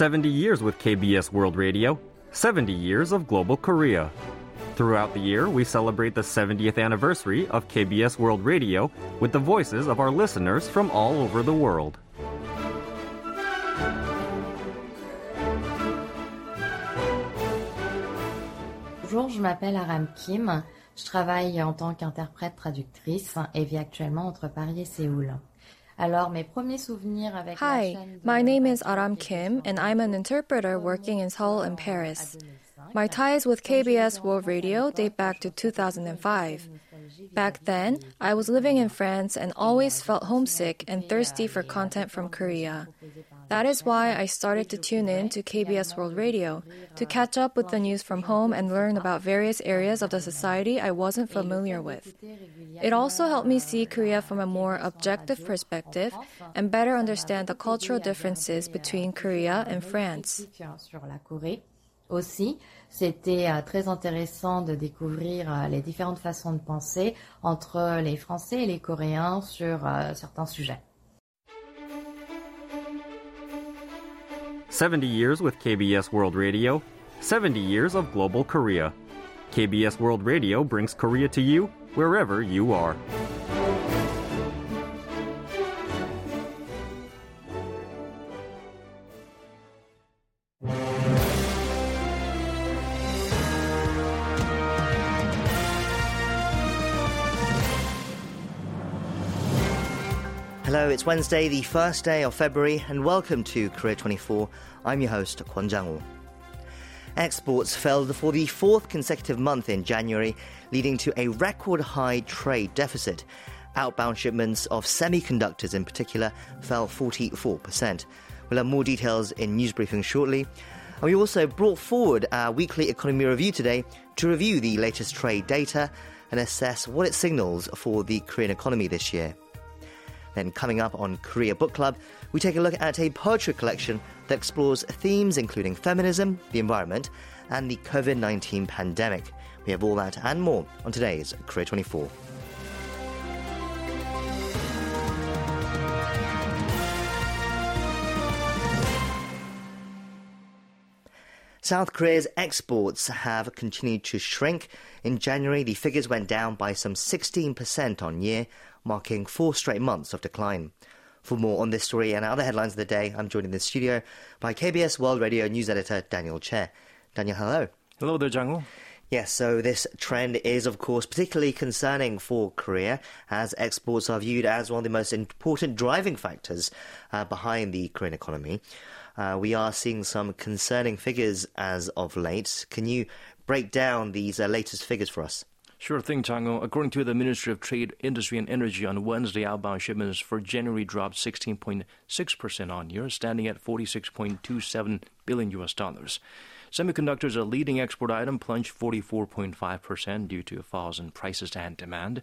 70 years with KBS World Radio, 70 years of global Korea. Throughout the year, we celebrate the 70th anniversary of KBS World Radio with the voices of our listeners from all over the world. Bonjour, je m'appelle Aram Kim. Je travaille en tant qu'interprète traductrice et vis actuellement entre Paris et Séoul. Hi, my name is Aram Kim, and I'm an interpreter working in Seoul and Paris. My ties with KBS World Radio date back to 2005. Back then, I was living in France and always felt homesick and thirsty for content from Korea. That is why I started to tune in to KBS World Radio to catch up with the news from home and learn about various areas of the society I wasn't familiar with. It also helped me see Korea from a more objective perspective and better understand the cultural differences between Korea and France. Aussi, c'était euh, très intéressant de découvrir euh, les différentes façons de penser entre les Français et les Coréens sur euh, certains sujets. 70 years with KBS World Radio, 70 years of global Korea. KBS World Radio brings Korea to you wherever you are. Hello, it's Wednesday, the first day of February, and welcome to Korea 24. I'm your host, Kwon Jang-woo. Exports fell for the fourth consecutive month in January, leading to a record high trade deficit. Outbound shipments of semiconductors in particular fell 44%. We'll have more details in news briefing shortly. And we also brought forward our weekly economy review today to review the latest trade data and assess what it signals for the Korean economy this year. Then, coming up on Korea Book Club, we take a look at a poetry collection that explores themes including feminism, the environment, and the COVID 19 pandemic. We have all that and more on today's Korea 24. South Korea's exports have continued to shrink. In January, the figures went down by some 16% on year, marking four straight months of decline. For more on this story and other headlines of the day, I'm joined in the studio by KBS World Radio news editor Daniel Che. Daniel, hello. Hello there, Jang Yes, so this trend is, of course, particularly concerning for Korea, as exports are viewed as one of the most important driving factors uh, behind the Korean economy. Uh, we are seeing some concerning figures as of late. Can you break down these uh, latest figures for us? Sure thing, Jang-woo. According to the Ministry of Trade, Industry and Energy on Wednesday, outbound shipments for January dropped 16.6% on year, standing at 46.27 billion US dollars. Semiconductors, a leading export item, plunged 44.5% due to falls in prices and demand.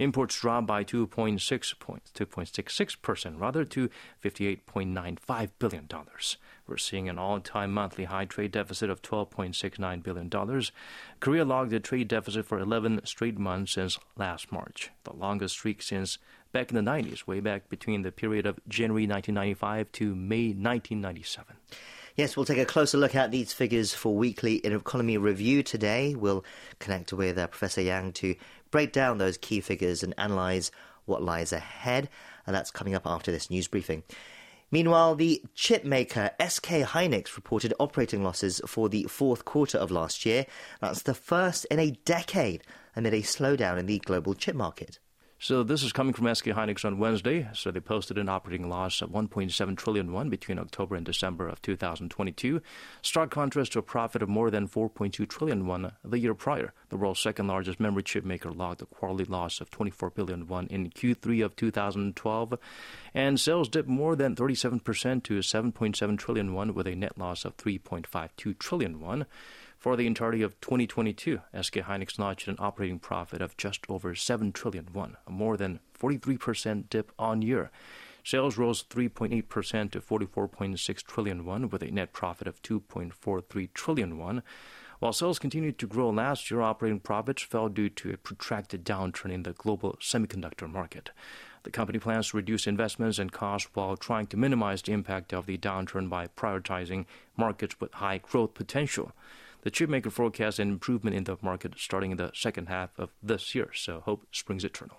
Imports dropped by 2.6 points, 2.66% rather to 58.95 billion dollars. We're seeing an all-time monthly high trade deficit of 12.69 billion dollars. Korea logged a trade deficit for 11 straight months since last March, the longest streak since back in the 90s, way back between the period of January 1995 to May 1997. Yes, we'll take a closer look at these figures for weekly in economy review today. We'll connect with uh, Professor Yang to break down those key figures and analyze what lies ahead. And that's coming up after this news briefing. Meanwhile, the chip maker SK Hynix reported operating losses for the fourth quarter of last year. That's the first in a decade amid a slowdown in the global chip market. So this is coming from SK Hynix on Wednesday. So they posted an operating loss of 1.7 trillion won between October and December of 2022, stark contrast to a profit of more than 4.2 trillion won the year prior. The world's second largest memory chip maker logged a quarterly loss of 24 billion won in Q3 of 2012, and sales dipped more than 37% to 7.7 trillion won with a net loss of 3.52 trillion won. For the entirety of 2022, SK Hynix notched an operating profit of just over 7 trillion won, a more than 43% dip on year. Sales rose 3.8% to 44.6 trillion won with a net profit of 2.43 trillion won. While sales continued to grow last year, operating profits fell due to a protracted downturn in the global semiconductor market. The company plans to reduce investments and costs while trying to minimize the impact of the downturn by prioritizing markets with high growth potential. The chipmaker forecasts an improvement in the market starting in the second half of this year, so hope springs eternal.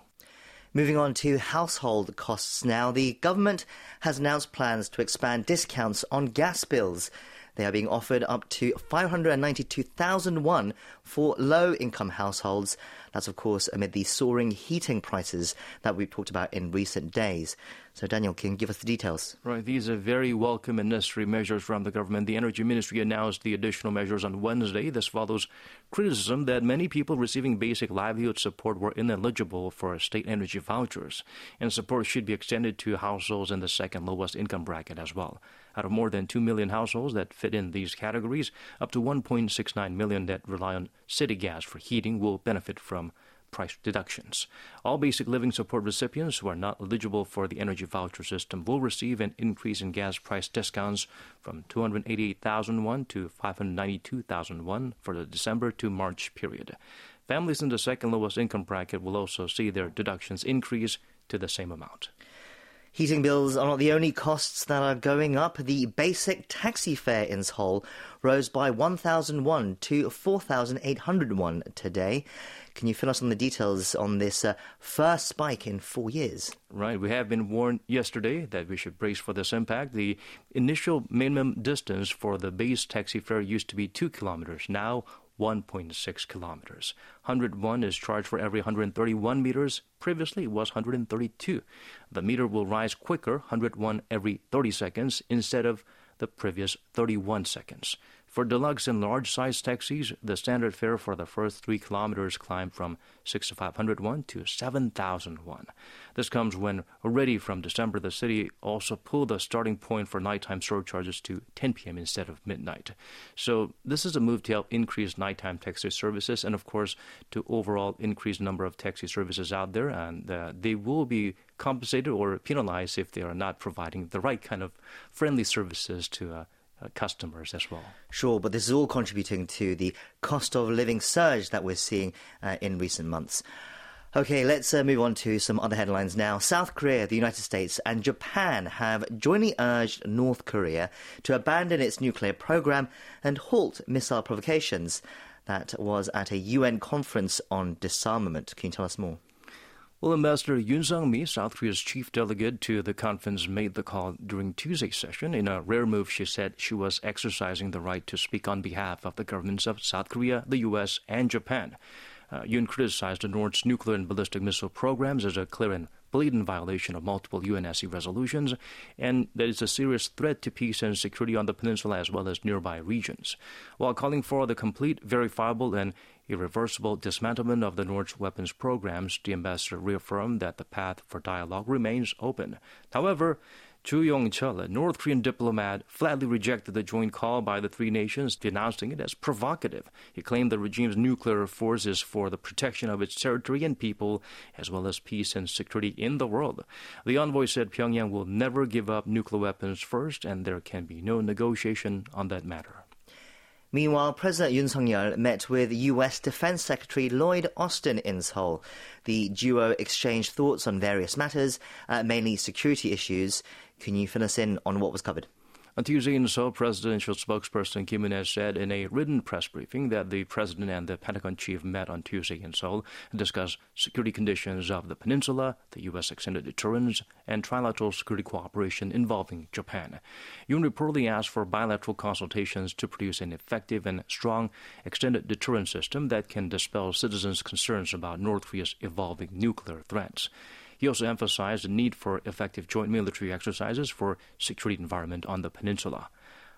Moving on to household costs now. The government has announced plans to expand discounts on gas bills. They are being offered up to 592,000 won for low income households. That's, of course, amid the soaring heating prices that we've talked about in recent days. So, Daniel, can you give us the details? Right. These are very welcome and necessary measures from the government. The Energy Ministry announced the additional measures on Wednesday. This follows criticism that many people receiving basic livelihood support were ineligible for state energy vouchers, and support should be extended to households in the second lowest income bracket as well. Out of more than 2 million households that fit in these categories, up to 1.69 million that rely on city gas for heating will benefit from price deductions. All basic living support recipients who are not eligible for the energy voucher system will receive an increase in gas price discounts from 288,000 won to 592,000 won for the December to March period. Families in the second lowest income bracket will also see their deductions increase to the same amount. Heating bills are not the only costs that are going up. The basic taxi fare in Seoul rose by 1,001 to 4,801 today. Can you fill us on the details on this uh, first spike in four years? Right. We have been warned yesterday that we should brace for this impact. The initial minimum distance for the base taxi fare used to be two kilometers. Now, 1.6 kilometers. 101 is charged for every 131 meters. Previously, it was 132. The meter will rise quicker, 101 every 30 seconds, instead of the previous 31 seconds. For deluxe and large size taxis, the standard fare for the first three kilometers climbed from 6,501 to 7,001. This comes when already from December, the city also pulled the starting point for nighttime surcharges to 10 p.m. instead of midnight. So this is a move to help increase nighttime taxi services and, of course, to overall increase the number of taxi services out there. And uh, they will be compensated or penalized if they are not providing the right kind of friendly services to uh, uh, customers as well. Sure, but this is all contributing to the cost of living surge that we're seeing uh, in recent months. Okay, let's uh, move on to some other headlines now. South Korea, the United States, and Japan have jointly urged North Korea to abandon its nuclear program and halt missile provocations. That was at a UN conference on disarmament. Can you tell us more? Well, Ambassador Yoon Sung-mi, South Korea's chief delegate to the conference, made the call during Tuesday's session. In a rare move, she said she was exercising the right to speak on behalf of the governments of South Korea, the U.S., and Japan. Uh, Yoon criticized the North's nuclear and ballistic missile programs as a clear and blatant violation of multiple UNSC resolutions, and that it's a serious threat to peace and security on the peninsula as well as nearby regions, while calling for the complete, verifiable, and irreversible dismantlement of the North's weapons programs, the ambassador reaffirmed that the path for dialogue remains open. However, Chu Yong-chul, a North Korean diplomat, flatly rejected the joint call by the three nations, denouncing it as provocative. He claimed the regime's nuclear force is for the protection of its territory and people, as well as peace and security in the world. The envoy said Pyongyang will never give up nuclear weapons first, and there can be no negotiation on that matter. Meanwhile, President Yoon Suk-yeol met with U.S. Defense Secretary Lloyd Austin in Seoul. The duo exchanged thoughts on various matters, uh, mainly security issues. Can you fill us in on what was covered? On Tuesday in Seoul, presidential spokesperson Kim Eun said in a written press briefing that the president and the Pentagon chief met on Tuesday in Seoul and discussed security conditions of the peninsula, the U.S. extended deterrence, and trilateral security cooperation involving Japan. Yoon reportedly asked for bilateral consultations to produce an effective and strong extended deterrence system that can dispel citizens' concerns about North Korea's evolving nuclear threats. He also emphasized the need for effective joint military exercises for security environment on the peninsula.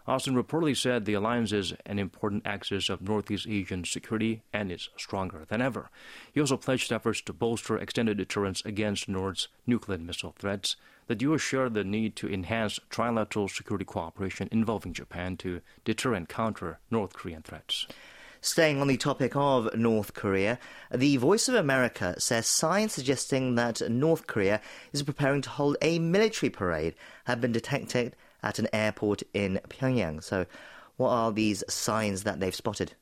Austin reportedly said the alliance is an important axis of Northeast Asian security and is stronger than ever. He also pledged efforts to bolster extended deterrence against North's nuclear missile threats. The duo shared the need to enhance trilateral security cooperation involving Japan to deter and counter North Korean threats. Staying on the topic of North Korea, the Voice of America says signs suggesting that North Korea is preparing to hold a military parade have been detected at an airport in Pyongyang. So, what are these signs that they've spotted?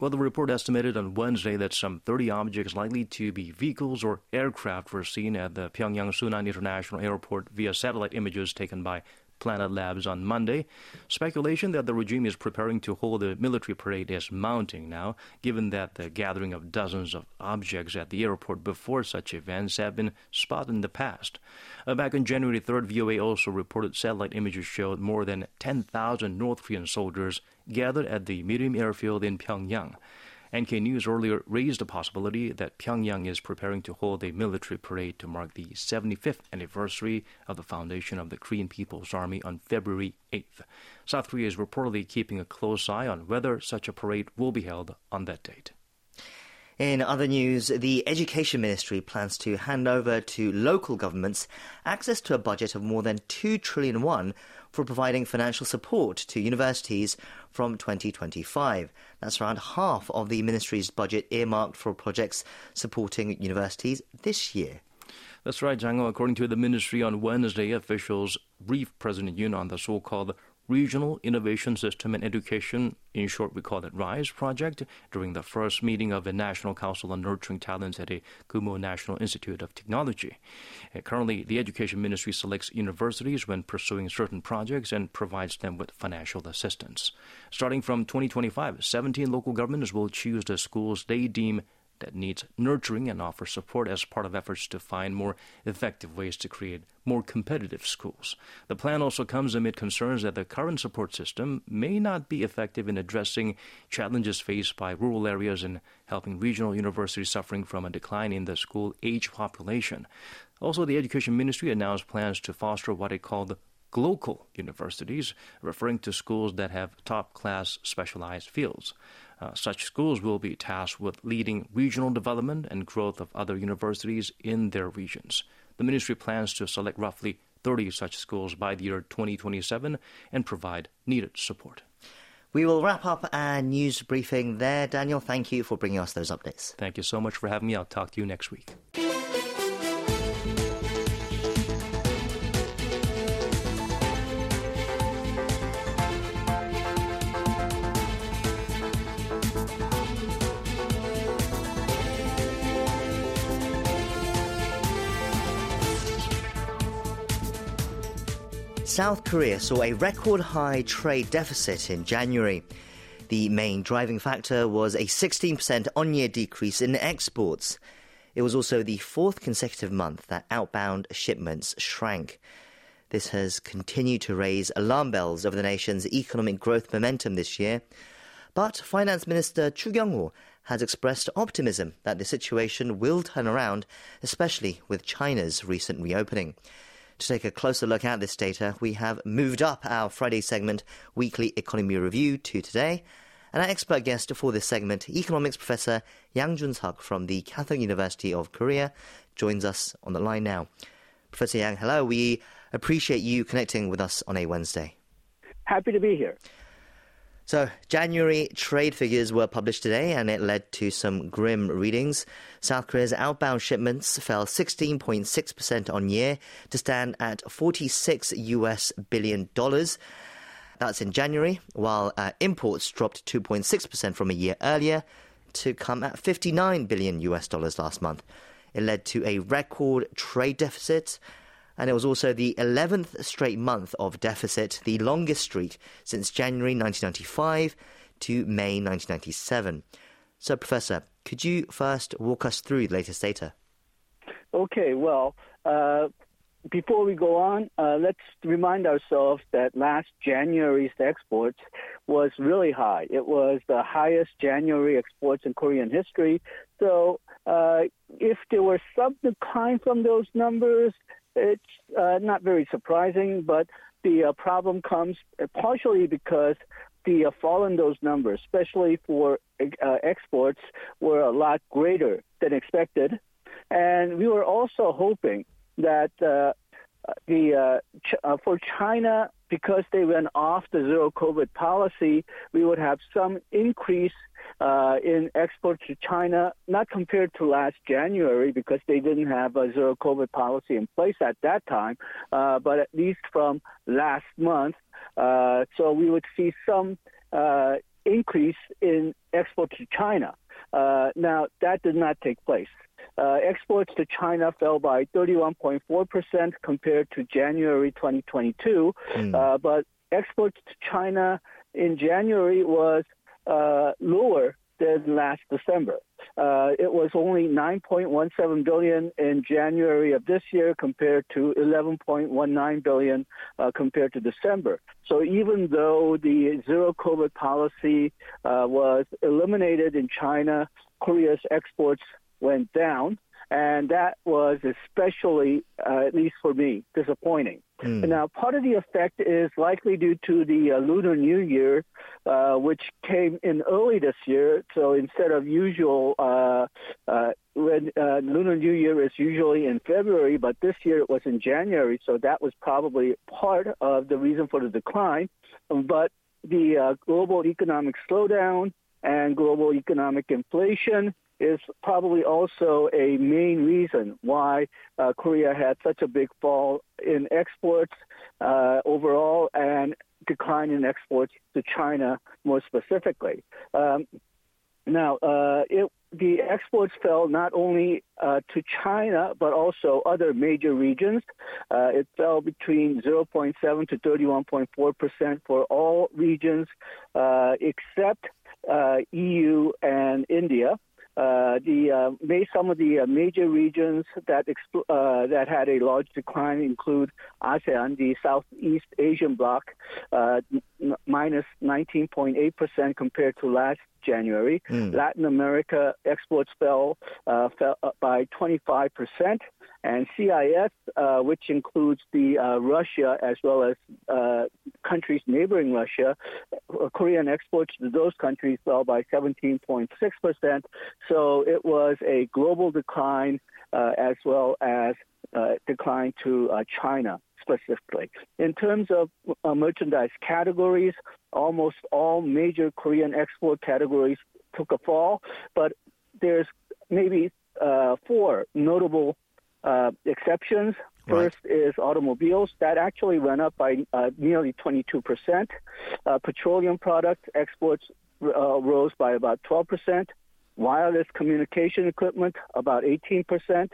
Well, the report estimated on Wednesday that some 30 objects likely to be vehicles or aircraft were seen at the Pyongyang Sunan International Airport via satellite images taken by Planet Labs on Monday. Speculation that the regime is preparing to hold a military parade is mounting now, given that the gathering of dozens of objects at the airport before such events have been spotted in the past. Uh, back on January 3rd, VOA also reported satellite images showed more than 10,000 North Korean soldiers gathered at the Mirim airfield in Pyongyang. NK News earlier raised the possibility that Pyongyang is preparing to hold a military parade to mark the 75th anniversary of the foundation of the Korean People's Army on February 8th. South Korea is reportedly keeping a close eye on whether such a parade will be held on that date. In other news, the Education Ministry plans to hand over to local governments access to a budget of more than 2 trillion won for providing financial support to universities from 2025. That's around half of the ministry's budget earmarked for projects supporting universities this year. That's right, Jang-woo. According to the ministry on Wednesday, officials briefed President Yoon on the so-called Regional Innovation System and Education, in short, we call it RISE project, during the first meeting of the National Council on Nurturing Talents at a Kumoh National Institute of Technology. Uh, currently, the Education Ministry selects universities when pursuing certain projects and provides them with financial assistance. Starting from 2025, 17 local governments will choose the schools they deem that needs nurturing and offer support as part of efforts to find more effective ways to create more competitive schools. The plan also comes amid concerns that the current support system may not be effective in addressing challenges faced by rural areas and helping regional universities suffering from a decline in the school age population. Also, the Education Ministry announced plans to foster what it called Glocal universities, referring to schools that have top class specialized fields. Uh, such schools will be tasked with leading regional development and growth of other universities in their regions. The ministry plans to select roughly 30 such schools by the year 2027 and provide needed support. We will wrap up our news briefing there. Daniel, thank you for bringing us those updates. Thank you so much for having me. I'll talk to you next week. South Korea saw a record high trade deficit in January. The main driving factor was a 16% on year decrease in exports. It was also the fourth consecutive month that outbound shipments shrank. This has continued to raise alarm bells over the nation's economic growth momentum this year. But Finance Minister Chu Kyung-ho has expressed optimism that the situation will turn around, especially with China's recent reopening. To take a closer look at this data, we have moved up our Friday segment, Weekly Economy Review, to today. And our expert guest for this segment, economics professor Yang Jun Suk from the Catholic University of Korea, joins us on the line now. Professor Yang, hello. We appreciate you connecting with us on a Wednesday. Happy to be here. So, January trade figures were published today and it led to some grim readings. South Korea's outbound shipments fell 16.6% on year to stand at 46 US billion dollars. That's in January, while uh, imports dropped 2.6% from a year earlier to come at 59 billion US dollars last month. It led to a record trade deficit and it was also the 11th straight month of deficit, the longest streak since January 1995 to May 1997. So, Professor, could you first walk us through the latest data? Okay, well, uh, before we go on, uh, let's remind ourselves that last January's exports was really high. It was the highest January exports in Korean history. So, uh, if there were some decline from those numbers, it's uh, not very surprising, but the uh, problem comes partially because the uh, fall in those numbers, especially for uh, exports, were a lot greater than expected. And we were also hoping that uh, the uh, ch- uh, for China, because they went off the zero COVID policy, we would have some increase uh, in exports to China, not compared to last January because they didn't have a zero COVID policy in place at that time, but at least from last month. Uh, so we would see some uh, increase in exports to China. Uh, now, that did not take place. Uh, exports to China fell by 31.4% compared to January 2022, mm. uh, but exports to China in January was uh, lower than last December. Uh, it was only 9.17 billion in January of this year compared to 11.19 billion uh, compared to December. So even though the zero COVID policy uh, was eliminated in China, Korea's exports went down. And that was especially, uh, at least for me, disappointing. Mm. Now, part of the effect is likely due to the uh, Lunar New Year, uh, which came in early this year. So instead of usual, uh, uh, when uh, Lunar New Year is usually in February, but this year it was in January. So that was probably part of the reason for the decline. But the global economic slowdown and global economic inflation is probably also a main reason why uh, Korea had such a big fall in exports uh, overall and decline in exports to China more specifically. Um, now, uh, it, the exports fell not only uh, to China, but also other major regions. Uh, it fell between 0.7 to 31.4 percent for all regions uh, except uh, EU and India. Uh, the uh, some of the uh, major regions that expl- uh, that had a large decline include ASEAN, the Southeast Asian bloc, uh, n- minus 19.8 percent compared to last January. Mm. Latin America exports fell fell by 25 percent and CIS, uh, which includes the uh, Russia as well as uh, countries neighboring Russia, uh, Korean exports to those countries fell by 17.6 percent. So it was a global decline uh, as well as uh, decline to China specifically. In terms of merchandise categories, almost all major Korean export categories took a fall, but there's maybe four notable uh, exceptions. First right. is automobiles. That actually went up by uh, nearly 22%. Uh, petroleum products exports uh, rose by about 12%. Wireless communication equipment about 18%.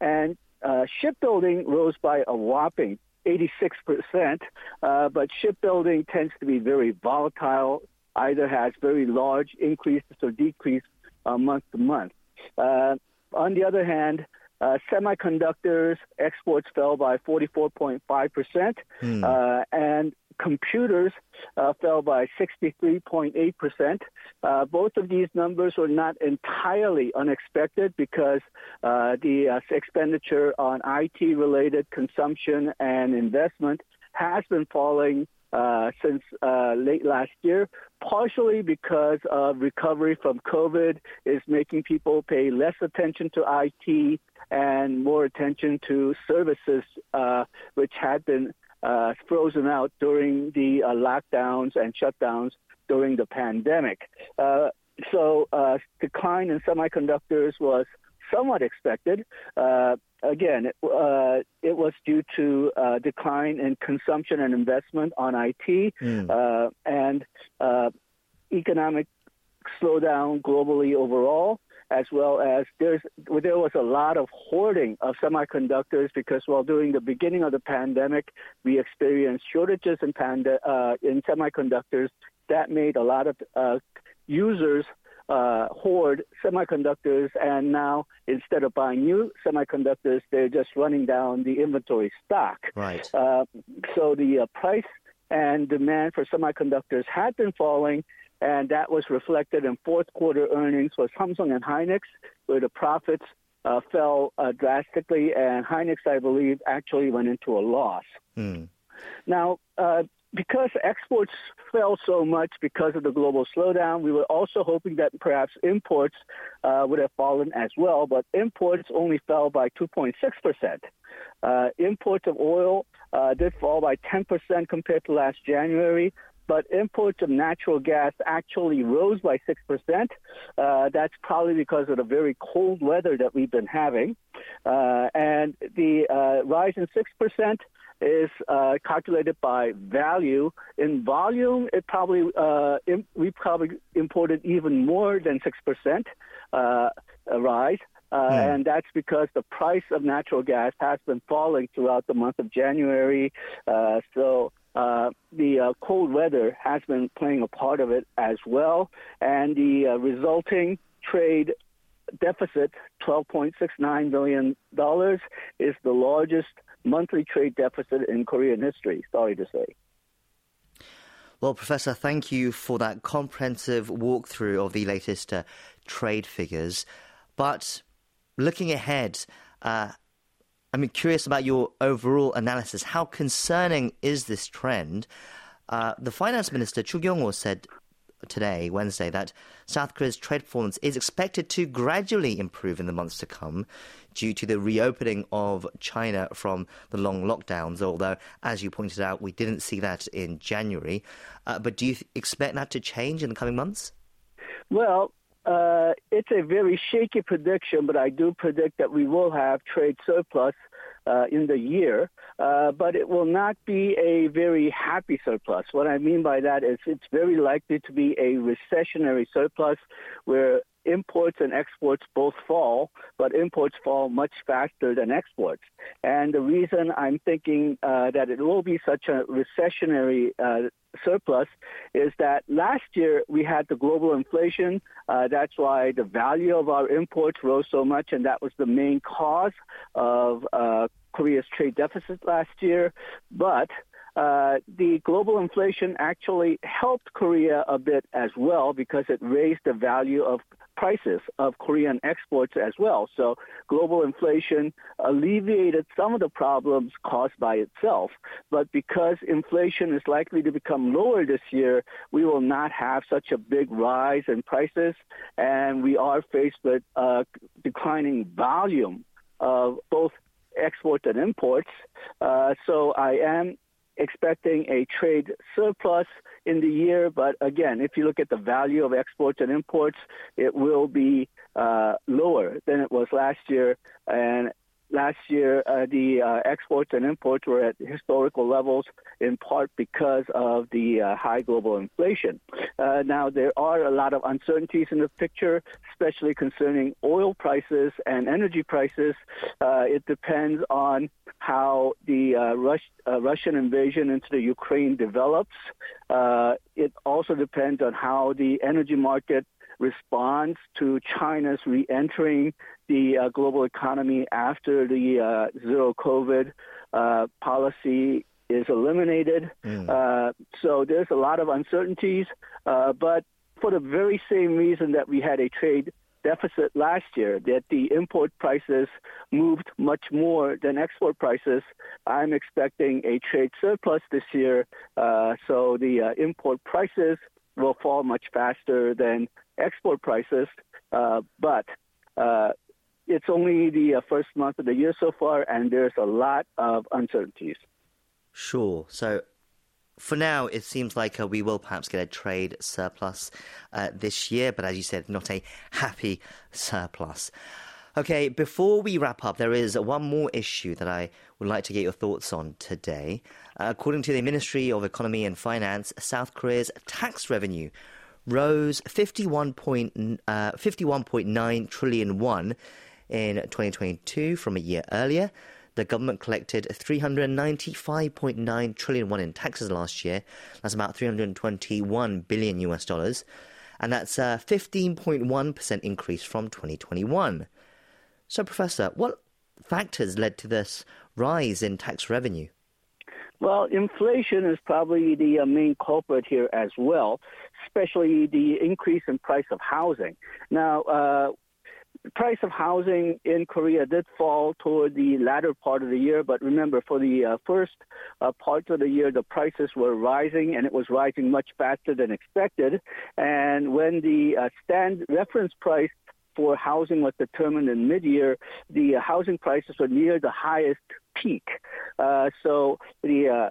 And uh, shipbuilding rose by a whopping 86%. Uh, but shipbuilding tends to be very volatile, either has very large increases or decreases month to month. on the other hand, uh, semiconductors exports fell by 44.5%, hmm. uh, and computers uh, fell by 63.8%. Uh, both of these numbers were not entirely unexpected because uh, the uh, expenditure on IT related consumption and investment has been falling uh, since uh, late last year, partially because of recovery from COVID is making people pay less attention to IT and more attention to services uh, which had been uh, frozen out during the uh, lockdowns and shutdowns during the pandemic. Uh, so decline in semiconductors was somewhat expected. Uh, again, it, uh, it, was due to uh, decline in consumption and investment on IT mm. and economic slowdown globally overall as well as there's there was a lot of hoarding of semiconductors because while during the beginning of the pandemic we experienced shortages in panda, uh, in semiconductors that made a lot of uh, users uh, hoard semiconductors, and now instead of buying new semiconductors, they're just running down the inventory stock. Right. Uh, so the uh, price and demand for semiconductors had been falling, and that was reflected in fourth quarter earnings for Samsung and Hynix, where the profits uh, fell uh, drastically, and Hynix, I believe, actually went into a loss. Mm. Now, uh, because exports fell so much because of the global slowdown, we were also hoping that perhaps imports uh, would have fallen as well, but imports only fell by 2.6%. Uh, imports of oil uh, did fall by 10% compared to last January, but imports of natural gas actually rose by 6%. Uh, that's probably because of the very cold weather that we've been having. Uh, and the uh, rise in 6% is uh, calculated by value. In volume, it probably uh, we probably imported even more than six percent uh, rise. Uh, hmm. And that's because the price of natural gas has been falling throughout the month of January. Uh, so uh, the uh, cold weather has been playing a part of it as well, and the uh, resulting trade deficit, $12.69 billion, is the largest monthly trade deficit in Korean history, sorry to say. Well, Professor, thank you for that comprehensive walkthrough of the latest uh, trade figures. But looking ahead, uh, I'm curious about your overall analysis. How concerning is this trend? Uh, the finance minister, Chu Kyung-ho, said today, Wednesday, that South Korea's trade performance is expected to gradually improve in the months to come due to the reopening of China from the long lockdowns. Although, as you pointed out, we didn't see that in January. Uh, but do you expect that to change in the coming months? Well, uh, it's a very shaky prediction, but I do predict that we will have trade surplus uh, in the year, uh, but it will not be a very happy surplus. What I mean by that is it's very likely to be a recessionary surplus where imports and exports both fall, but imports fall much faster than exports. And the reason I'm thinking uh, that it will be such a recessionary uh, surplus is that last year we had the global inflation. Uh, that's why the value of our imports rose so much, and that was the main cause of uh, Korea's trade deficit last year. But uh, the global inflation actually helped Korea a bit as well because it raised the value of prices of Korean exports as well. So global inflation alleviated some of the problems caused by itself. But because inflation is likely to become lower this year, we will not have such a big rise in prices. And we are faced with a declining volume of both exports and imports. Uh, so I am expecting a trade surplus in the year. But again, if you look at the value of exports and imports, it will be uh, lower than it was last year. And last year, uh, the uh, exports and imports were at historical levels in part because of the uh, high global inflation. Uh, now, there are a lot of uncertainties in the picture, especially concerning oil prices and energy prices. Uh, it depends on how the uh, Rus- Russian invasion into the Ukraine develops. it also depends on how the energy market responds to China's re-entering the uh, global economy after the uh, zero COVID uh, policy is eliminated. Mm. Uh, so there's a lot of uncertainties, uh, but for the very same reason that we had a trade deficit last year, that the import prices moved much more than export prices, I'm expecting a trade surplus this year. Uh, so the import prices will fall much faster than export prices, uh, but uh, it's only the uh, first month of the year so far, and there's a lot of uncertainties. Sure. So for now, it seems like uh, we will perhaps get a trade surplus uh, this year, but as you said, not a happy surplus. Okay, before we wrap up, there is one more issue that I would like to get your thoughts on today. Uh, according to the Ministry of Economy and Finance, South Korea's tax revenue rose 51.9 uh, 51.9 trillion won in 2022 from a year earlier. The government collected 395.9 trillion won in taxes last year. That's about 321 billion US dollars. And that's a 15.1% increase from 2021. So, Professor, what factors led to this rise in tax revenue? Well, inflation is probably the uh, main culprit here as well, especially the increase in price of housing. Now, uh, the price of housing in Korea did fall toward the latter part of the year, but remember, for the uh, first uh, part of the year, the prices were rising, and it was rising much faster than expected. And when the uh, stand reference price for housing was determined in mid-year, the uh, housing prices were near the highest peak. Uh, so the uh,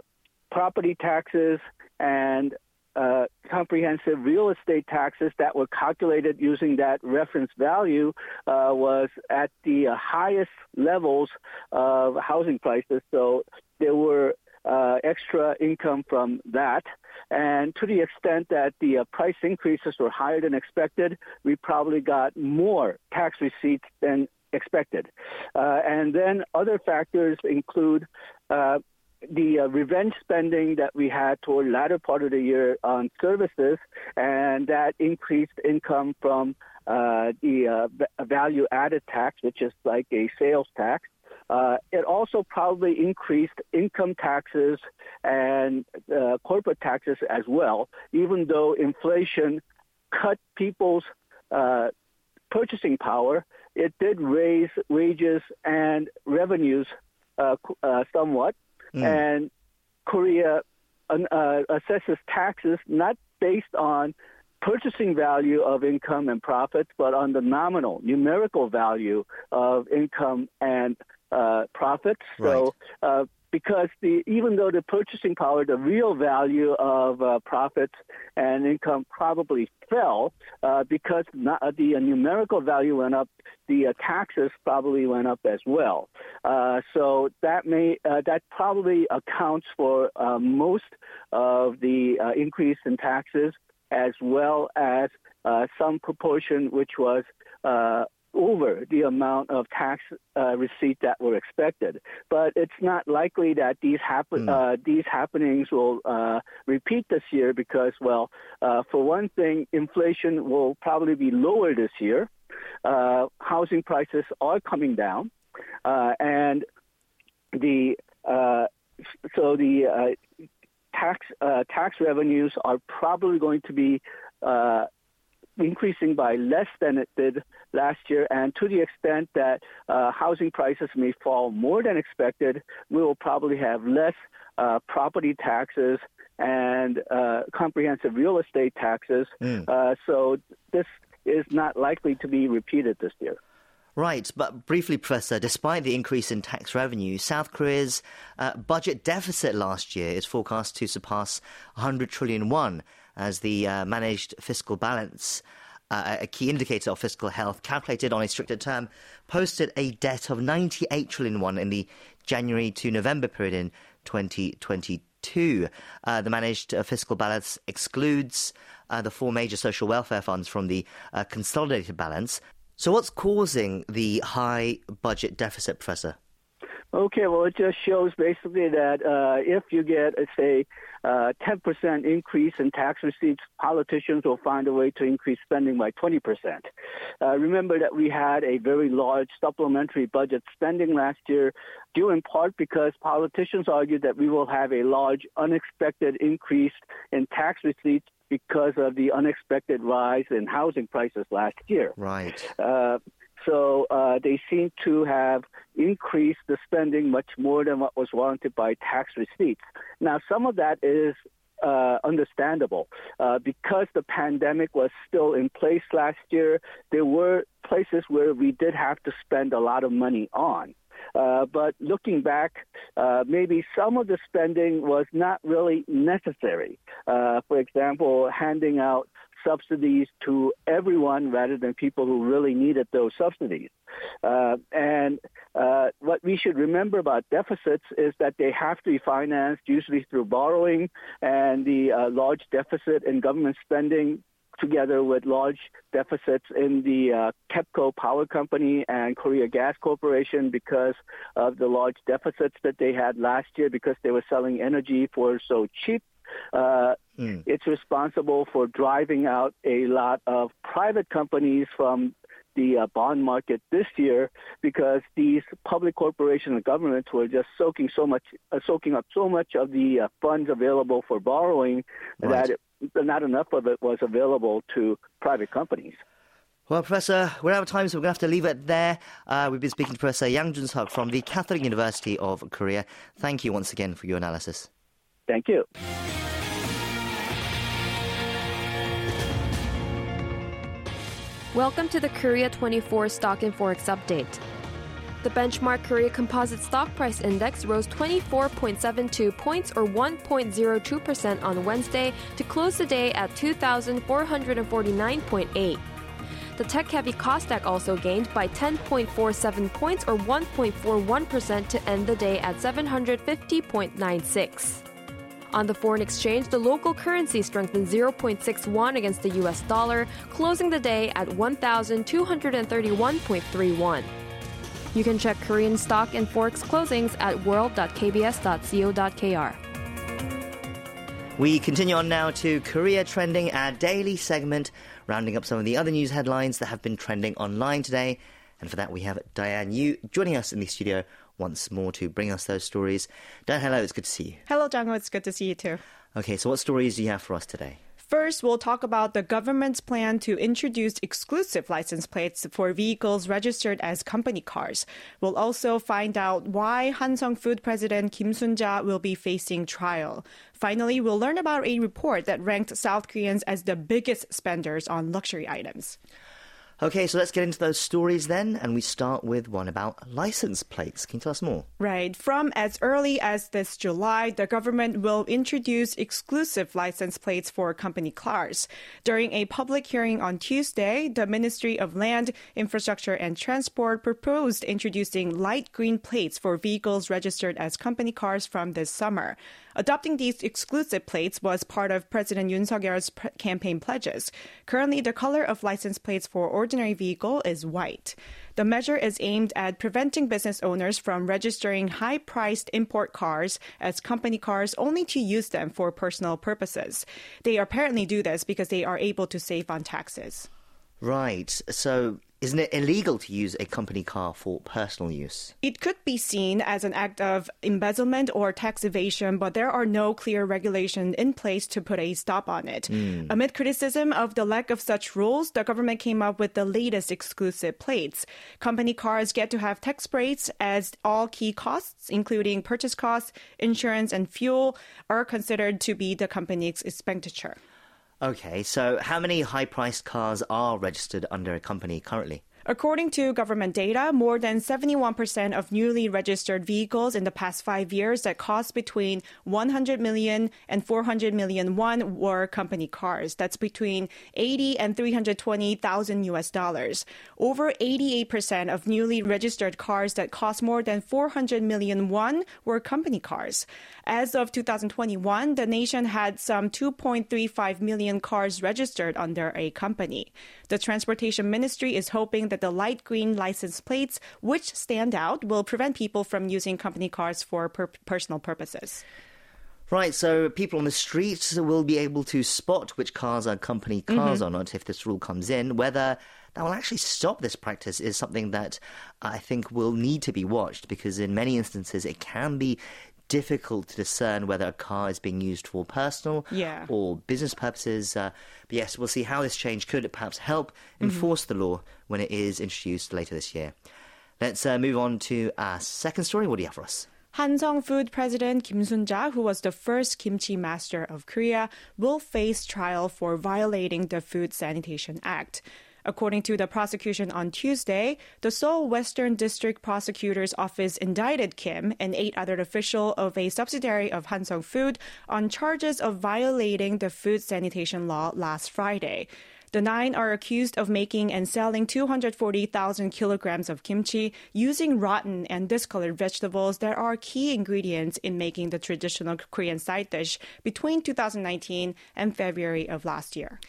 property taxes and uh, comprehensive real estate taxes that were calculated using that reference value uh, was at the highest levels of housing prices. So there were uh, extra income from that. And to the extent that the uh, price increases were higher than expected, we probably got more tax receipts than expected. Uh, and then other factors include uh, the uh, revenge spending that we had toward latter part of the year on services, and that increased income from uh, the uh, value added tax, which is like a sales tax. Uh, it also probably increased income taxes and uh, corporate taxes as well, even though inflation cut people's uh, purchasing power. It did raise wages and revenues somewhat, mm. and Korea uh, assesses taxes not based on purchasing value of income and profits, but on the nominal, numerical value of income and uh, profits. Right. So, uh, because the even though the purchasing power, the real value of uh, profits and income probably fell, uh, because not, uh, the numerical value went up, the uh, taxes probably went up as well. Uh, so that may uh, that probably accounts for most of the increase in taxes, as well as some proportion which was over the amount of tax uh, receipt that were expected. But it's not likely that these happen mm. uh, these happenings will uh, repeat this year because, well, uh, for one thing, inflation will probably be lower this year. Uh, housing prices are coming down, uh, and the so the tax tax revenues are probably going to be increasing by less than it did last year. And to the extent that uh, housing prices may fall more than expected, we will probably have less uh, property taxes and uh, comprehensive real estate taxes. Mm. so this is not likely to be repeated this year. Right, but briefly, Professor, despite the increase in tax revenue, South Korea's uh, budget deficit last year is forecast to surpass 100 trillion won as the uh, managed fiscal balance. Uh, a key indicator of fiscal health, calculated on a stricter term, posted a debt of 98 trillion won in the January to November period in 2022. Uh, the managed uh, fiscal balance excludes uh, the four major social welfare funds from the uh, consolidated balance. So, what's causing the high budget deficit, Professor? Okay, well, it just shows basically that uh, if you get, say, a 10% increase in tax receipts, politicians will find a way to increase spending by 20%. Uh, remember that we had a very large supplementary budget spending last year, due in part because politicians argued that we will have a large unexpected increase in tax receipts because of the unexpected rise in housing prices last year. Right. Uh, so uh, they seem to have increased the spending much more than what was warranted by tax receipts. Now, some of that is uh, understandable. Uh, because the pandemic was still in place last year, there were places where we did have to spend a lot of money on. Uh, but looking back, uh, maybe some of the spending was not really necessary. Uh, for example, handing out subsidies to everyone rather than people who really needed those subsidies. Uh, and uh, what we should remember about deficits is that they have to be financed usually through borrowing, and the uh, large deficit in government spending together with large deficits in the uh, KEPCO Power Company and Korea Gas Corporation because of the large deficits that they had last year because they were selling energy for so cheap uh, mm. It's responsible for driving out a lot of private companies from the uh, bond market this year because these public corporations and governments were just soaking so much, uh, soaking up so much of the uh, funds available for borrowing right. that it, not enough of it was available to private companies. Well, Professor, we're out of time, so we're going to have to leave it there. Uh, we've been speaking to Professor Yang Jun Suk from the Catholic University of Korea. Thank you once again for your analysis. Thank you. Welcome to the Korea 24 Stock and Forex Update. The benchmark Korea Composite Stock Price Index rose 24.72 points or 1.02% on Wednesday to close the day at 2,449.8. The tech heavy Kosdaq also gained by 10.47 points or 1.41% to end the day at 750.96. On the foreign exchange, the local currency strengthened 0.61 against the US dollar, closing the day at 1,231.31. You can check Korean stock and forex closings at world.kbs.co.kr. We continue on now to Korea Trending, our daily segment, rounding up some of the other news headlines that have been trending online today. And for that, we have Diane Yu joining us in the studio once more to bring us those stories. Dan, hello, it's good to see you. Hello, Jang-woo, it's good to see you too. Okay, so what stories do you have for us today? First, we'll talk about the government's plan to introduce exclusive license plates for vehicles registered as company cars. We'll also find out why Hansung Food President Kim Sun-ja will be facing trial. Finally, we'll learn about a report that ranked South Koreans as the biggest spenders on luxury items. Okay, so let's get into those stories then, and we start with one about license plates. Can you tell us more? Right. From as early as this July, the government will introduce exclusive license plates for company cars. During a public hearing on Tuesday, the Ministry of Land, Infrastructure and Transport proposed introducing light green plates for vehicles registered as company cars from this summer. Adopting these exclusive plates was part of President Yoon Suk-yeol's pre- campaign pledges. Currently, the color of license plates for ordinary vehicle is white. The measure is aimed at preventing business owners from registering high-priced import cars as company cars only to use them for personal purposes. They apparently do this because they are able to save on taxes. Right. So, isn't it illegal to use a company car for personal use? It could be seen as an act of embezzlement or tax evasion, but there are no clear regulations in place to put a stop on it. Hmm. Amid criticism of the lack of such rules, the government came up with the latest exclusive plates. Company cars get to have tax breaks as all key costs, including purchase costs, insurance, and fuel, are considered to be the company's expenditure. Okay, so how many high priced cars are registered under a company currently? According to government data, more than 71% of newly registered vehicles in the past five years that cost between 100 million and 400 million won were company cars. That's between 80 and 320,000 US dollars. Over 88% of newly registered cars that cost more than 400 million won were company cars. As of 2021, the nation had some 2.35 million cars registered under a company. The Transportation Ministry is hoping that the light green license plates, which stand out, will prevent people from using company cars for per- personal purposes. Right, so people on the streets will be able to spot which cars are company cars or not if this rule comes in. Whether that will actually stop this practice is something that I think will need to be watched because in many instances it can be difficult to discern whether a car is being used for personal Yeah. or business purposes. Uh, but yes, we'll see how this change could perhaps help enforce the law when it is introduced later this year. Let's uh, move on to our second story. What do you have for us? Hansung Food President Kim Sun-ja, who was the first kimchi master of Korea, will face trial for violating the Food Sanitation Act. According to the prosecution on Tuesday, the Seoul Western District Prosecutor's Office indicted Kim and eight other officials of a subsidiary of Hansung Food on charges of violating the food sanitation law last Friday. The nine are accused of making and selling 240,000 kilograms of kimchi using rotten and discolored vegetables that are key ingredients in making the traditional Korean side dish between 2019 and February of last year.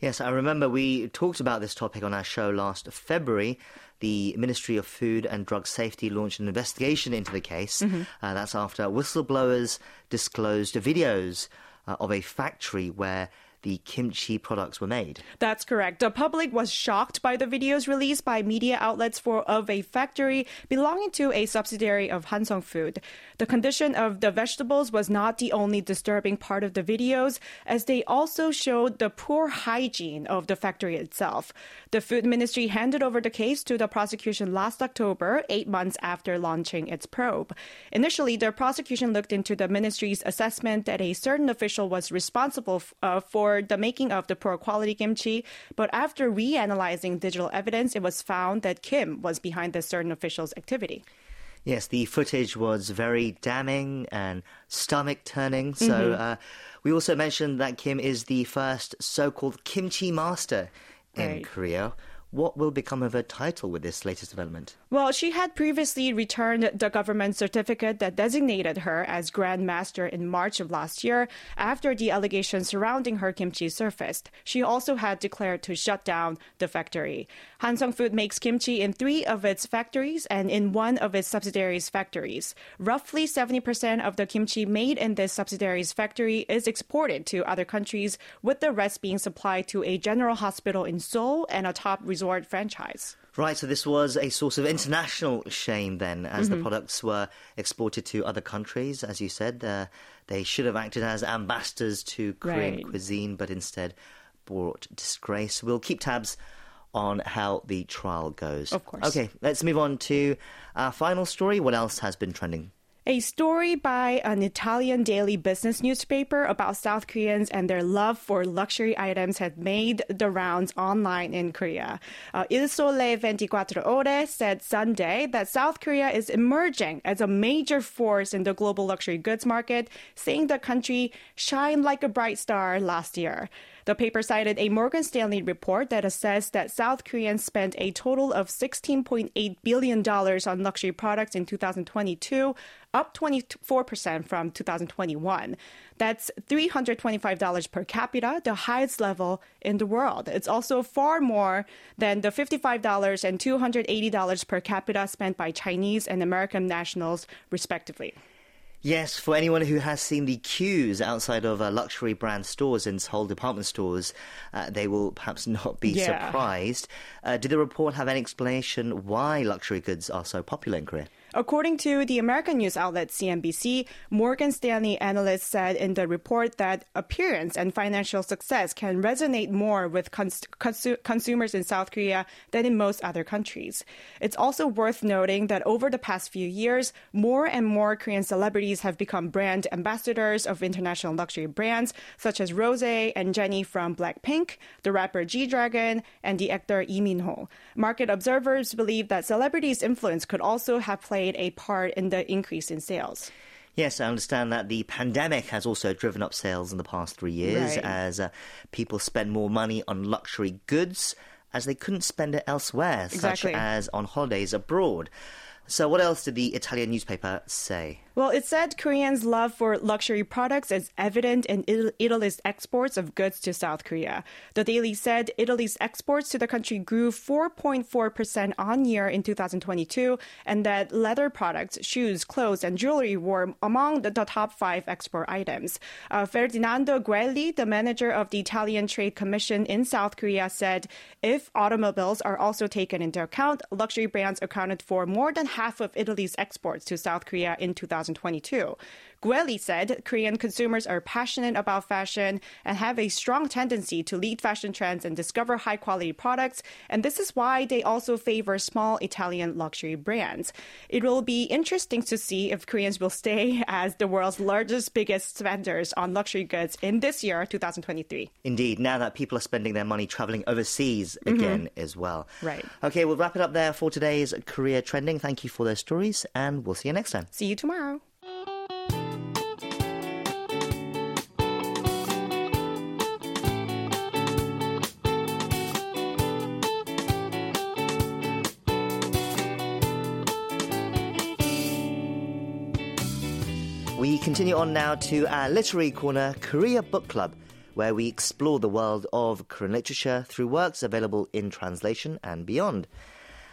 Yes, I remember we talked about this topic on our show last February. The Ministry of Food and Drug Safety launched an investigation into the case. Uh, that's after whistleblowers disclosed videos uh, of a factory where the kimchi products were made. That's correct. The public was shocked by the videos released by media outlets for of a factory belonging to a subsidiary of Hansung Food. The condition of the vegetables was not the only disturbing part of the videos, as they also showed the poor hygiene of the factory itself. The Food Ministry handed over the case to the prosecution last October, eight months after launching its probe. Initially, the prosecution looked into the ministry's assessment that a certain official was responsible f- uh, for for the making of the poor quality kimchi. But after reanalyzing digital evidence, it was found that Kim was behind this certain official's activity. Yes, the footage was very damning and stomach turning. So Mm-hmm. uh, we also mentioned that Kim is the first so-called kimchi master in Right. Korea. What will become of her title with this latest development? Well, she had previously returned the government certificate that designated her as Grand Master in March of last year after the allegations surrounding her kimchi surfaced. She also had declared to shut down the factory. Hansung Food makes kimchi in three of its factories and in one of its subsidiaries' factories. Roughly 70% of the kimchi made in this subsidiary's factory is exported to other countries, with the rest being supplied to a general hospital in Seoul and a top resort franchise. Right, so this was a source of international shame then, as Mm-hmm. the products were exported to other countries. As you said, uh, they should have acted as ambassadors to Korean Right. cuisine, but instead brought disgrace. We'll keep tabs on how the trial goes. Of course. Okay, let's move on to our final story. What else has been trending? A story by an Italian daily business newspaper about South Koreans and their love for luxury items had made the rounds online in Korea. Uh, Il Sole 24 Ore said Sunday that South Korea is emerging as a major force in the global luxury goods market, saying the country shined like a bright star last year. The paper cited a Morgan Stanley report that assessed that South Koreans spent a total of $16.8 billion on luxury products in 2022, up 24% from 2021. That's $325 per capita, the highest level in the world. It's also far more than the $55 and $280 per capita spent by Chinese and American nationals, respectively. Yes, for anyone who has seen the queues outside of uh, luxury brand stores and Seoul department stores, uh, they will perhaps not be Yeah. surprised. Uh, did the report have any explanation why luxury goods are so popular in Korea? According to the American news outlet CNBC, Morgan Stanley analysts said in the report that appearance and financial success can resonate more with cons- consu- consumers in South Korea than in most other countries. It's also worth noting that over the past few years, more and more Korean celebrities have become brand ambassadors of international luxury brands such as Rose and Jennie from Blackpink, the rapper G Dragon, and the actor Lee Min Ho. Market observers believe that celebrities' influence could also have played a part in the increase in sales. Yes, I understand that the pandemic has also driven up sales in the past three years Right. as uh, people spend more money on luxury goods as they couldn't spend it elsewhere, Exactly. such as on holidays abroad. So, what else did the Italian newspaper say? Well, it said Koreans' love for luxury products is evident in Italy's exports of goods to South Korea. The Daily said Italy's exports to the country grew 4.4% on year in 2022, and that leather products, shoes, clothes, and jewelry were among the, top five export items. Uh, Ferdinando Guelli, the manager of the Italian Trade Commission in South Korea, said if automobiles are also taken into account, luxury brands accounted for more than half of Italy's exports to South Korea in 2022. 2022 Guelli said Korean consumers are passionate about fashion and have a strong tendency to lead fashion trends and discover high quality products, and this is why they also favor small Italian luxury brands. It will be interesting to see if Koreans will stay as the world's largest, biggest spenders on luxury goods in this year, 2023. Indeed, now that people are spending their money traveling overseas again as well. Mm-hmm. Right. Okay, we'll wrap it up there for today's Korea Trending. Thank you for those stories, and we'll see you next time. See you tomorrow. Continue on now to our literary corner, Korea Book Club, where we explore the world of Korean literature through works available in translation and beyond.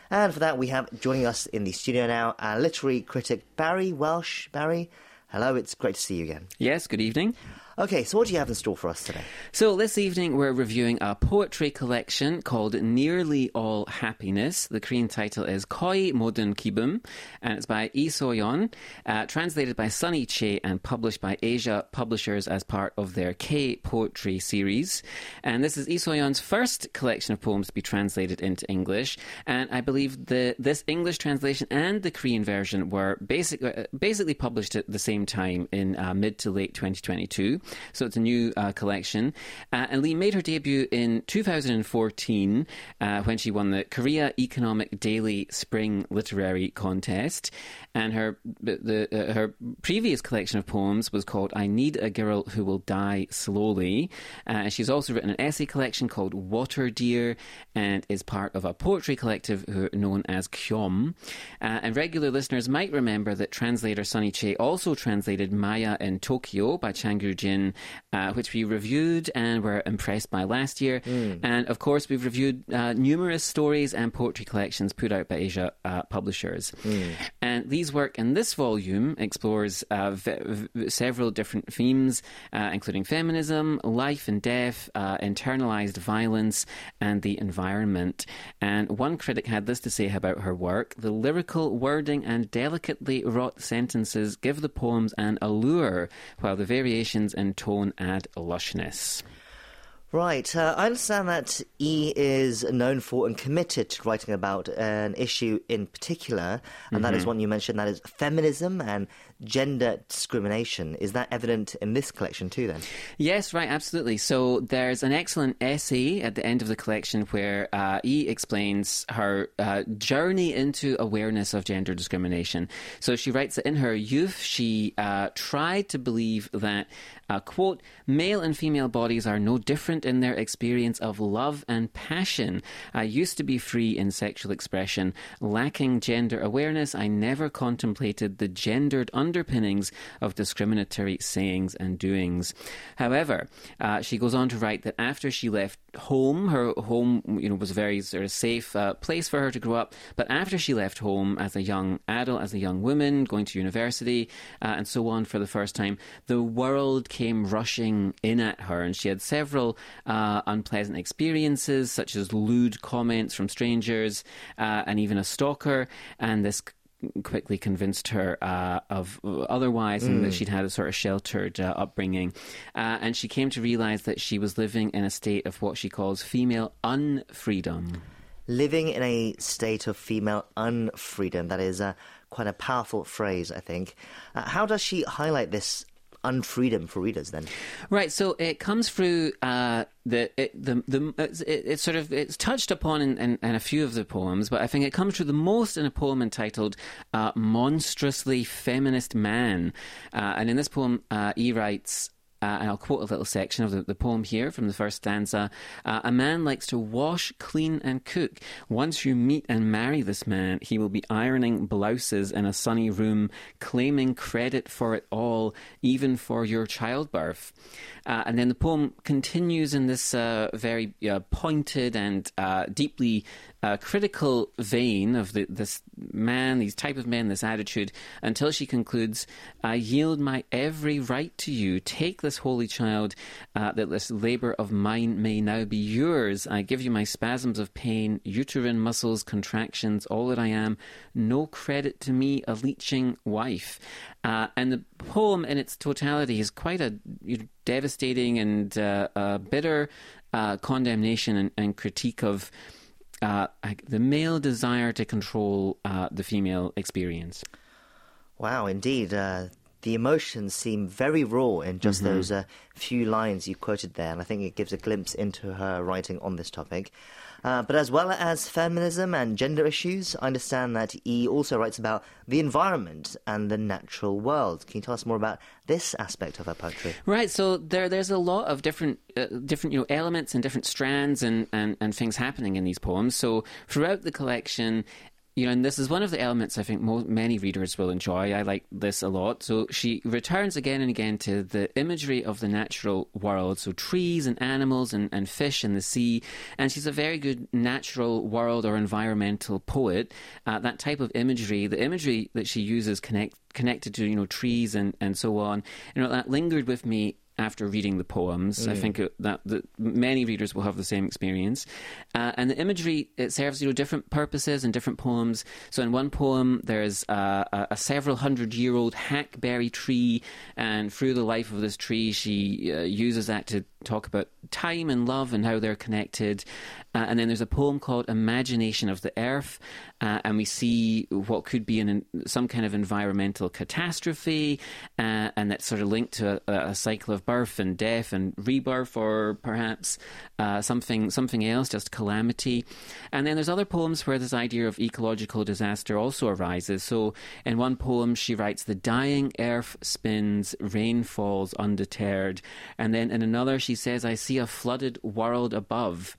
And for that, we have joining us in the studio now our literary critic Barry Welsh. Barry, hello, it's great to see you again. Yes, good evening. Okay, so what do you have in store for us today? So, this evening we're reviewing a poetry collection called Nearly All Happiness. The Korean title is Koi Modun Kibum, and it's by Lee So-yeon, uh, translated by Sunny Che and published by Asia Publishers as part of their K Poetry series. And this is Lee So-yeon's first collection of poems to be translated into English. And I believe the this English translation and the Korean version were basic, uh, basically published at the same time in uh, mid to late 2022. So it's a new uh, collection. Uh, and Lee made her debut in 2014 uh, when she won the Korea Economic Daily Spring Literary Contest. And her the uh, her previous collection of poems was called "I Need a Girl Who Will Die Slowly." Uh, she's also written an essay collection called "Water Deer" and is part of a poetry collective known as Kyom. And regular listeners might remember that translator Sunny Che also translated Maya in Tokyo by Chang Jin, uh, which we reviewed and were impressed by last year. Mm. And of course, we've reviewed uh, numerous stories and poetry collections put out by Asia uh, publishers. Mm. And Lee's work in this volume explores uh, v- v- several different themes, uh, including feminism, life and death, internalized violence, and the environment. And one critic had this to say about her work the lyrical wording and delicately wrought sentences give the poems an allure, while the variations in tone add lushness. Right. Uh, I understand that E is known for and committed to writing about an issue in particular, and mm-hmm. that is mm-hmm. one you mentioned, that is feminism and gender discrimination. Is that evident in this collection too, then? Yes, right, absolutely. So there's an excellent essay at the end of the collection where uh, E explains her uh, journey into awareness of gender discrimination. So she writes that in her youth, she uh, tried to believe that, uh, quote, male and female bodies are no different in their experience of love and passion. I used to be free in sexual expression. Lacking gender awareness, I never contemplated the gendered underpinnings of discriminatory sayings and doings. However, uh, she goes on to write that after she left home, her home, you know, was a very sort of safe uh, place for her to grow up. But after she left home as a young adult, as a young woman, going to university, uh, and so on for the first time, the world came rushing in at her, and she had several uh, unpleasant experiences, such as lewd comments from strangers, uh, and even a stalker. And this quickly convinced her uh, of otherwise, mm. and that mm. she'd had a sort of sheltered uh, upbringing. Uh, and she came to realize that she was living in a state of what she calls female unfreedom. Living in a state of female unfreedom. That is uh, quite a powerful phrase, I think. Uh, how does she highlight this unfreedom for readers then? Right. So it comes through uh, the it, the the it's, it, it's, sort of it's touched upon in, in, in, a few of the poems, but I think it comes through the most in a poem entitled uh, "Monstrously Feminist Man," uh, and in this poem, uh, he writes. Uh, and I'll quote a little section of the, the poem here from the first stanza. Uh, a man likes to wash, clean, and cook. Once you meet and marry this man, he will be ironing blouses in a sunny room, claiming credit for it all, even for your childbirth. Uh, and then the poem continues in this uh, very uh, pointed and uh, deeply uh, critical vein of the, this man, these type of men, this attitude, until she concludes, I yield my every right to you. Take this holy child, uh, that this labour of mine may now be yours. I give you my spasms of pain, uterine muscles, contractions, all that I am. No credit to me, a leeching wife. Uh, and the poem in its totality is quite a you know, devastating and uh, bitter uh, condemnation and, and, critique of uh, the male desire to control uh, the female experience. Wow, indeed. Uh, the emotions seem very raw in just mm-hmm. those few lines you quoted there, and I think it gives a glimpse into her writing on this topic. Uh, but as well as feminism and gender issues, I understand that E also writes about the environment and the natural world. Can you tell us more about this aspect of her poetry? Right. So there, there's a lot of different, uh, different, you know, elements and different strands and, and, and things happening in these poems. So throughout the collection, you know, and this is one of the elements I think mo- many readers will enjoy. I like this a lot. So she returns again and again to the imagery of the natural world. So trees and animals and, and fish and the sea. And she's a very good natural world or environmental poet. Uh, that type of imagery, the imagery that she uses connect, connected to, you know, trees and, and so on, you know, that lingered with me after reading the poems. Mm. I think that, that, many readers will have the same experience. Uh, and the imagery it serves you know different purposes in different poems. So in one poem, there's uh, a, a, several hundred year old hackberry tree, and through the life of this tree, she uh, uses that to talk about time and love and how they're connected. Uh, and then there's a poem called Imagination of the Earth, uh, and we see what could be an, some kind of environmental catastrophe, uh, and that's sort of linked to a, a, cycle of birth and death and rebirth, or perhaps uh, something something else, just calamity. And then there's other poems where this idea of ecological disaster also arises. So in one poem, she writes, "The dying earth spins, rain falls undeterred," and then in another, she says, "I see a flooded world above."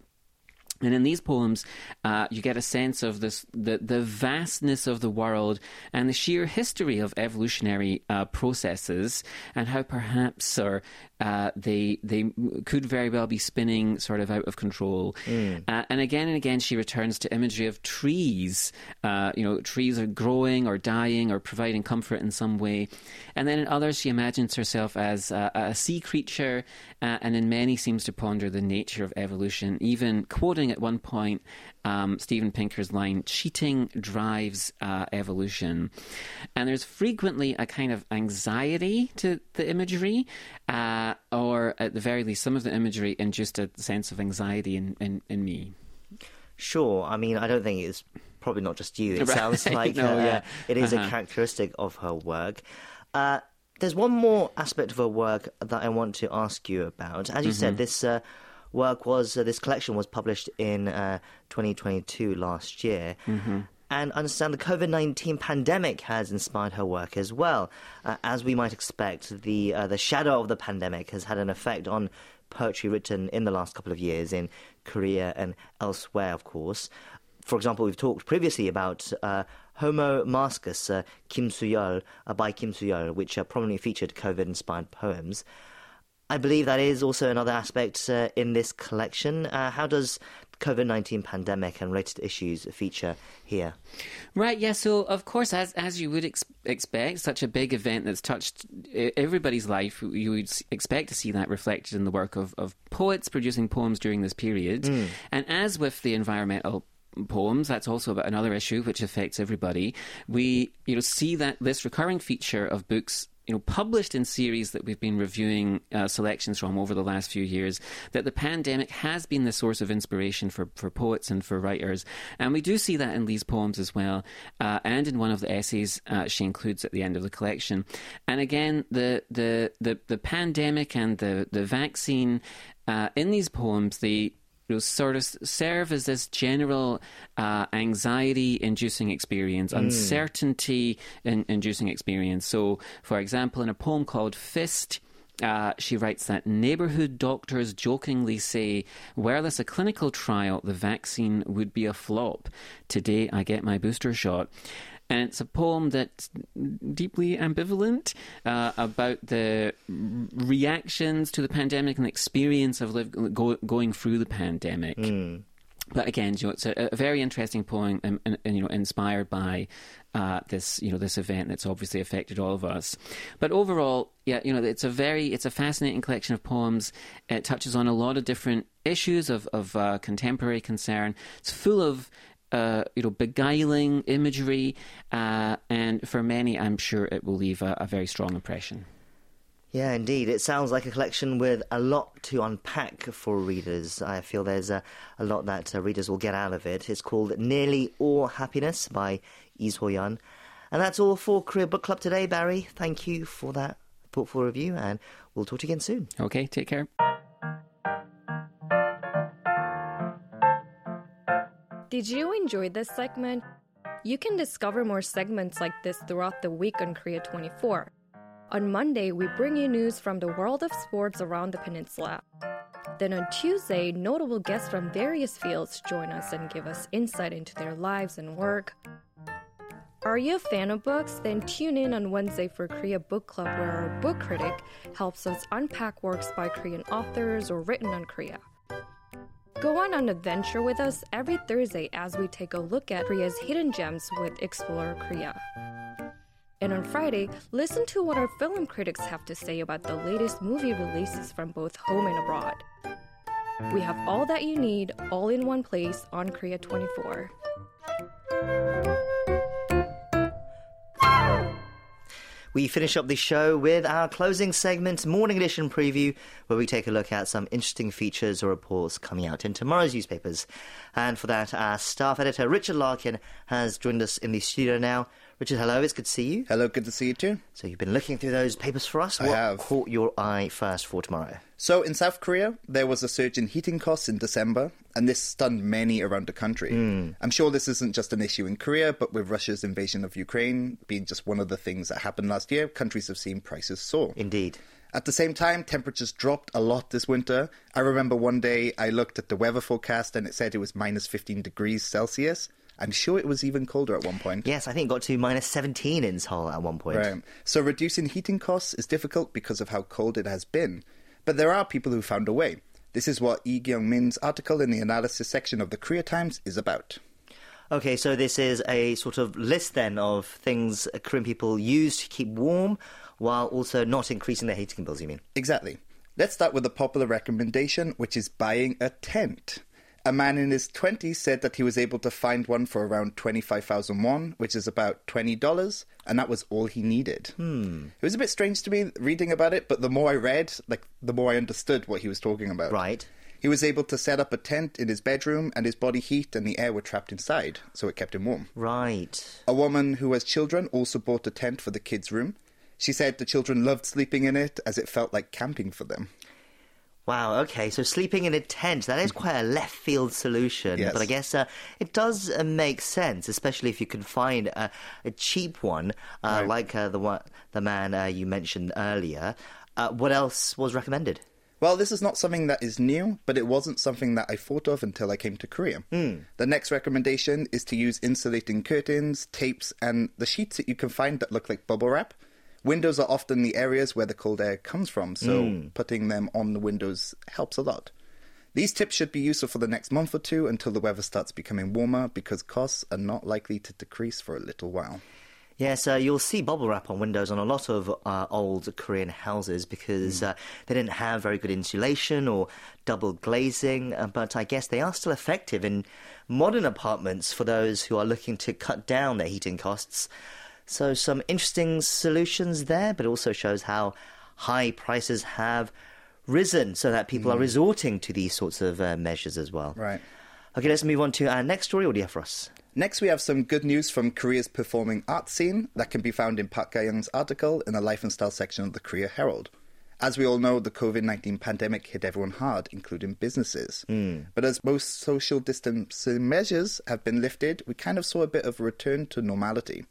And in these poems, uh, you get a sense of this, the, the vastness of the world and the sheer history of evolutionary uh, processes, and how perhaps or uh, they they could very well be spinning sort of out of control. Mm. Uh, and again and again, she returns to imagery of trees. Uh, you know, trees are growing or dying or providing comfort in some way. And then in others, she imagines herself as a sea creature, uh, and in many seems to ponder the nature of evolution, even quoting at one point um, Steven Pinker's line, cheating drives uh, evolution. And there's frequently a kind of anxiety to the imagery, uh, or at the very least, some of the imagery induced a sense of anxiety in, in, in me. Sure. I mean, I don't think it's probably not just you. It right. sounds like no, uh, yeah. it is uh-huh. a characteristic of her work. Uh, there's one more aspect of her work that I want to ask you about. As you mm-hmm. said, this uh, work was uh, this collection was published in uh, 2022 last year. Mm-hmm. And understand the COVID 19 pandemic has inspired her work as well. Uh, as we might expect, the, uh, the shadow of the pandemic has had an effect on poetry written in the last couple of years in Korea and elsewhere, of course. For example, we've talked previously about uh, Homo Mascus, uh, Kim uh, by Kim Soo-yeol, which uh, prominently featured COVID-inspired poems. I believe that is also another aspect uh, in this collection. Uh, how does COVID 19 pandemic and related issues feature here? Right, yeah. So, of course, as, as you would ex- expect, such a big event that's touched everybody's life, you would expect to see that reflected in the work of, of poets producing poems during this period. Mm. And as with the environmental poems that's also about another issue which affects everybody we you know see that this recurring feature of books you know, published in series that we've been reviewing uh, selections from over the last few years, that the pandemic has been the source of inspiration for, for poets and for writers. And we do see that in Lee's poems as well, uh, and in one of the essays uh, she includes at the end of the collection. And again, the, the, the, the pandemic and the, the vaccine uh, in these poems, they you know, sort of serve as this general uh, anxiety-inducing experience, mm. uncertainty-inducing experience. So, for example, in a poem called Fist. Uh, she writes that neighborhood doctors jokingly say, were this a clinical trial, the vaccine would be a flop. Today I get my booster shot and it's a poem that's deeply ambivalent uh, about the reactions to the pandemic and the experience of live, go, going through the pandemic. Mm. But again, you know, it's a, a very interesting poem, and, and, and, you know, inspired by uh, this, you know, this event that's obviously affected all of us. But overall, yeah, you know, it's a very, it's a fascinating collection of poems. It touches on a lot of different issues of of uh, contemporary concern. It's full of uh, you know, beguiling imagery, uh, and for many, I'm sure it will leave a, a, very strong impression. Yeah, indeed. It sounds like a collection with a lot to unpack for readers. I feel there's a, a lot that uh, readers will get out of it. It's called Nearly All Happiness by Lee So-yeon. And that's all for Korea Book Club today, Barry. Thank you for that thoughtful review, and we'll talk to you again soon. Okay, take care. Did you enjoy this segment? You can discover more segments like this throughout the week on Korea 24. On Monday, we bring you news from the world of sports around the peninsula. Then on Tuesday, notable guests from various fields join us and give us insight into their lives and work. Are you a fan of books? Then tune in on Wednesday for Korea Book Club, where our book critic helps us unpack works by Korean authors or written on Korea. Go on an adventure with us every Thursday as we take a look at Korea's hidden gems with Explorer Korea. And on Friday, listen to what our film critics have to say about the latest movie releases from both home and abroad. We have all that you need all in one place on Korea 24. We finish up the show with our closing segment, Morning Edition Preview, where we take a look at some interesting features or reports coming out in tomorrow's newspapers. And for that, our staff editor, Richard Larkin, has joined us in the studio now. Richard, hello. It's good to see you. Hello, good to see you too. So you've been looking through those papers for us. I what have. caught your eye first for tomorrow? So, in South Korea, there was a surge in heating costs in December, and this stunned many around the country. Mm. I'm sure this isn't just an issue in Korea, but with Russia's invasion of Ukraine being just one of the things that happened last year, countries have seen prices soar. Indeed. At the same time, temperatures dropped a lot this winter. I remember one day I looked at the weather forecast and it said it was minus 15 degrees Celsius. I'm sure it was even colder at one point. Yes, I think it got to minus 17 in Seoul at one point. Right. So reducing heating costs is difficult because of how cold it has been. But there are people who found a way. This is what Lee Kyung Min's article in the analysis section of the Korea Times is about. Okay, so this is a sort of list then of things Korean people use to keep warm while also not increasing their heating bills, you mean? Exactly. Let's start with a popular recommendation, which is buying a tent. A man in his 20s said that he was able to find one for around 25,000 won, which is about $20, and that was all he needed. Hmm. It was a bit strange to me reading about it, but the more I read, like the more I understood what he was talking about. Right. He was able to set up a tent in his bedroom and his body heat and the air were trapped inside, so it kept him warm. Right. A woman who has children also bought a tent for the kids' room. She said the children loved sleeping in it as it felt like camping for them. Wow, okay, so sleeping in a tent, that is quite a left field solution. Yes. But I guess uh, it does uh, make sense, especially if you can find a, a cheap one, uh, Right. like uh, the, one, the man uh, you mentioned earlier. Uh, what else was recommended? Well, this is not something that is new, but it wasn't something that I thought of until I came to Korea. The next recommendation is to use insulating curtains, tapes, and the sheets that you can find that look like bubble wrap. Windows are often the areas where the cold air comes from, so putting them on the windows helps a lot. These tips should be useful for the next month or two until the weather starts becoming warmer because costs are not likely to decrease for a little while. Yes, uh, you'll see bubble wrap on windows on a lot of uh, old Korean houses because uh, they didn't have very good insulation or double glazing, uh, but I guess they are still effective in modern apartments for those who are looking to cut down their heating costs. So, some interesting solutions there, but also shows how high prices have risen so that people are resorting to these sorts of uh, measures as well. Right. Okay, let's move on to our next story. What do you have for us? Next, we have some good news from Korea's performing arts scene that can be found in Park Ga-young's article in the Life and Style section of the Korea Herald. As we all know, the COVID 19 pandemic hit everyone hard, including businesses. But as most social distancing measures have been lifted, we kind of saw a bit of a return to normality.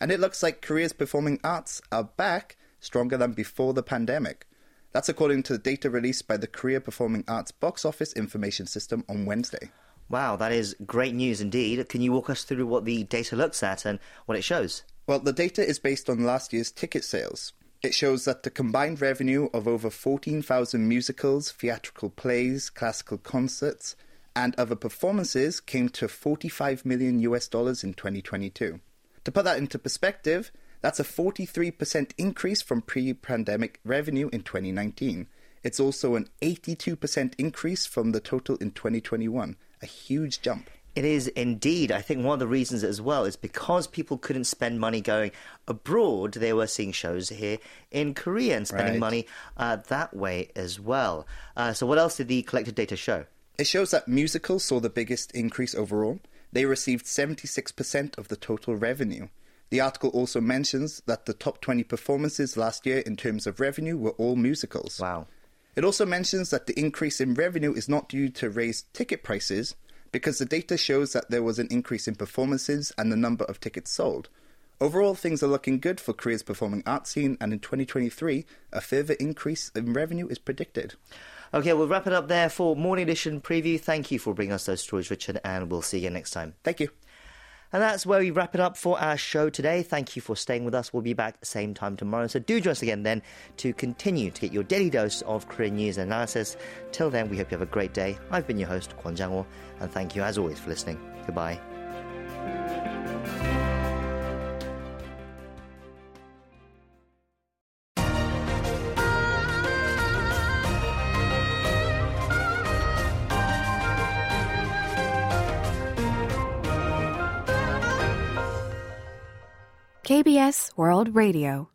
And it looks like Korea's performing arts are back stronger than before the pandemic. That's according to the data released by the Korea Performing Arts Box Office Information System on Wednesday. Wow, that is great news indeed. Can you walk us through what the data looks at and what it shows? Well, the data is based on last year's ticket sales. It shows that the combined revenue of over 14,000 musicals, theatrical plays, classical concerts, and other performances came to 45 million US dollars in 2022. To put that into perspective, that's a 43% increase from pre pandemic revenue in 2019. It's also an 82% increase from the total in 2021, a huge jump. It is indeed. I think one of the reasons as well is because people couldn't spend money going abroad, they were seeing shows here in Korea and spending Right. money uh, that way as well. Uh, so, what else did the collected data show? It shows that musicals saw the biggest increase overall. They received 76% of the total revenue. The article also mentions that the top 20 performances last year in terms of revenue were all musicals. Wow. It also mentions that the increase in revenue is not due to raised ticket prices, because the data shows that there was an increase in performances and the number of tickets sold. Overall, things are looking good for Korea's performing arts scene, and in 2023, a further increase in revenue is predicted. Okay, we'll wrap it up there for Morning Edition preview. Thank you for bringing us those stories, Richard, and we'll see you next time. Thank you. And that's where we wrap it up for our show today. Thank you for staying with us. We'll be back same time tomorrow. So do join us again then to continue to get your daily dose of Korean news and analysis. Till then, we hope you have a great day. I've been your host, Kwon Jang-woo, and thank you as always for listening. Goodbye. KBS World Radio.